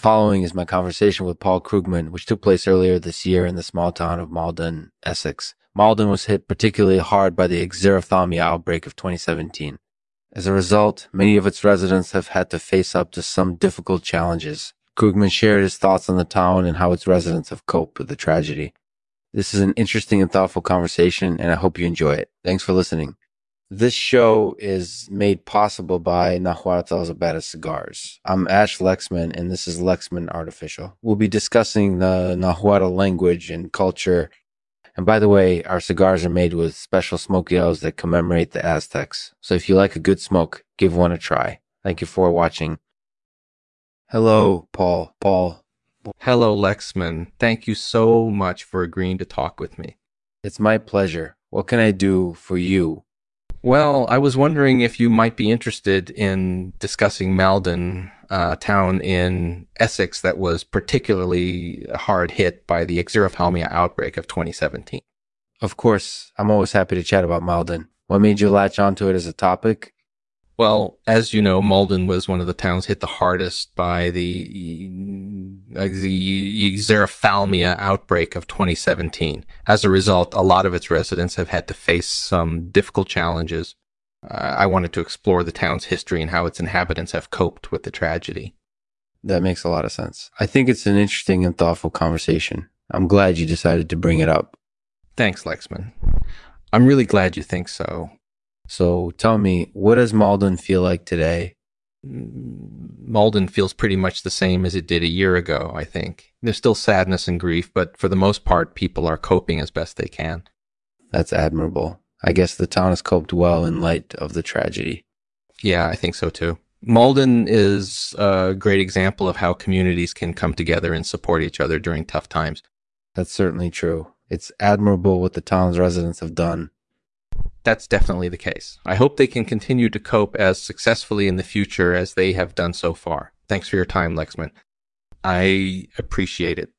following is my conversation with Paul Krugman, which took place earlier this year in the small town of Maldon, Essex. Maldon was hit particularly hard by the xerophthalmia outbreak of 2017. As a result, many of its residents have had to face up to some difficult challenges. Krugman shared his thoughts on the town and how its residents have coped with the tragedy. This is an interesting and thoughtful conversation, and I hope you enjoy it. Thanks for listening. This show is made possible by Nahuatl Alzabeta Cigars. I'm Ash Lexman, and this is Lexman Artificial. We'll be discussing the Nahuatl language and culture. And by the way, our cigars are made with special smoke yellows that commemorate the Aztecs. So if you like a good smoke, give one a try. Thank you for watching. Hello, Paul. Paul. Hello, Lexman. Thank you so much for agreeing to talk with me. It's my pleasure. What can I do for you? Well, I was wondering if you might be interested in discussing Maldon, a town in Essex that was particularly hard hit by the xerophthalmia outbreak of 2017. Of course, I'm always happy to chat about Maldon. What made you latch onto it as a topic? Well, as you know, Maldon was one of the towns hit the hardest by the, uh, the xerophthalmia outbreak of 2017. As a result, a lot of its residents have had to face some difficult challenges. Uh, I wanted to explore the town's history and how its inhabitants have coped with the tragedy. That makes a lot of sense. I think it's an interesting and thoughtful conversation. I'm glad you decided to bring it up. Thanks, Lexman. I'm really glad you think so. So tell me, what does Maldon feel like today? Maldon feels pretty much the same as it did a year ago, I think. There's still sadness and grief, but for the most part, people are coping as best they can. That's admirable. I guess the town has coped well in light of the tragedy. Yeah, I think so too. Maldon is a great example of how communities can come together and support each other during tough times. That's certainly true. It's admirable what the town's residents have done that's definitely the case. I hope they can continue to cope as successfully in the future as they have done so far. Thanks for your time, Lexman. I appreciate it.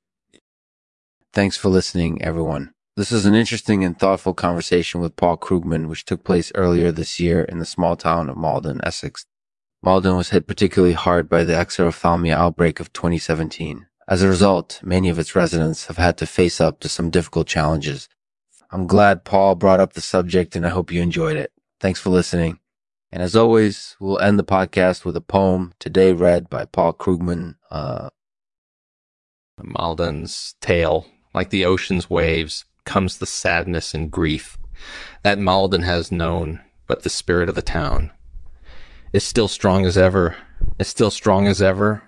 Thanks for listening, everyone. This is an interesting and thoughtful conversation with Paul Krugman, which took place earlier this year in the small town of Maldon, Essex. Maldon was hit particularly hard by the xerophthalmia outbreak of 2017. As a result, many of its residents have had to face up to some difficult challenges, I'm glad Paul brought up the subject and I hope you enjoyed it. Thanks for listening. And as always, we'll end the podcast with a poem today read by Paul Krugman. Uh, Maldon's tale, like the ocean's waves, comes the sadness and grief that Maldon has known, but the spirit of the town is still strong as ever, is still strong as ever,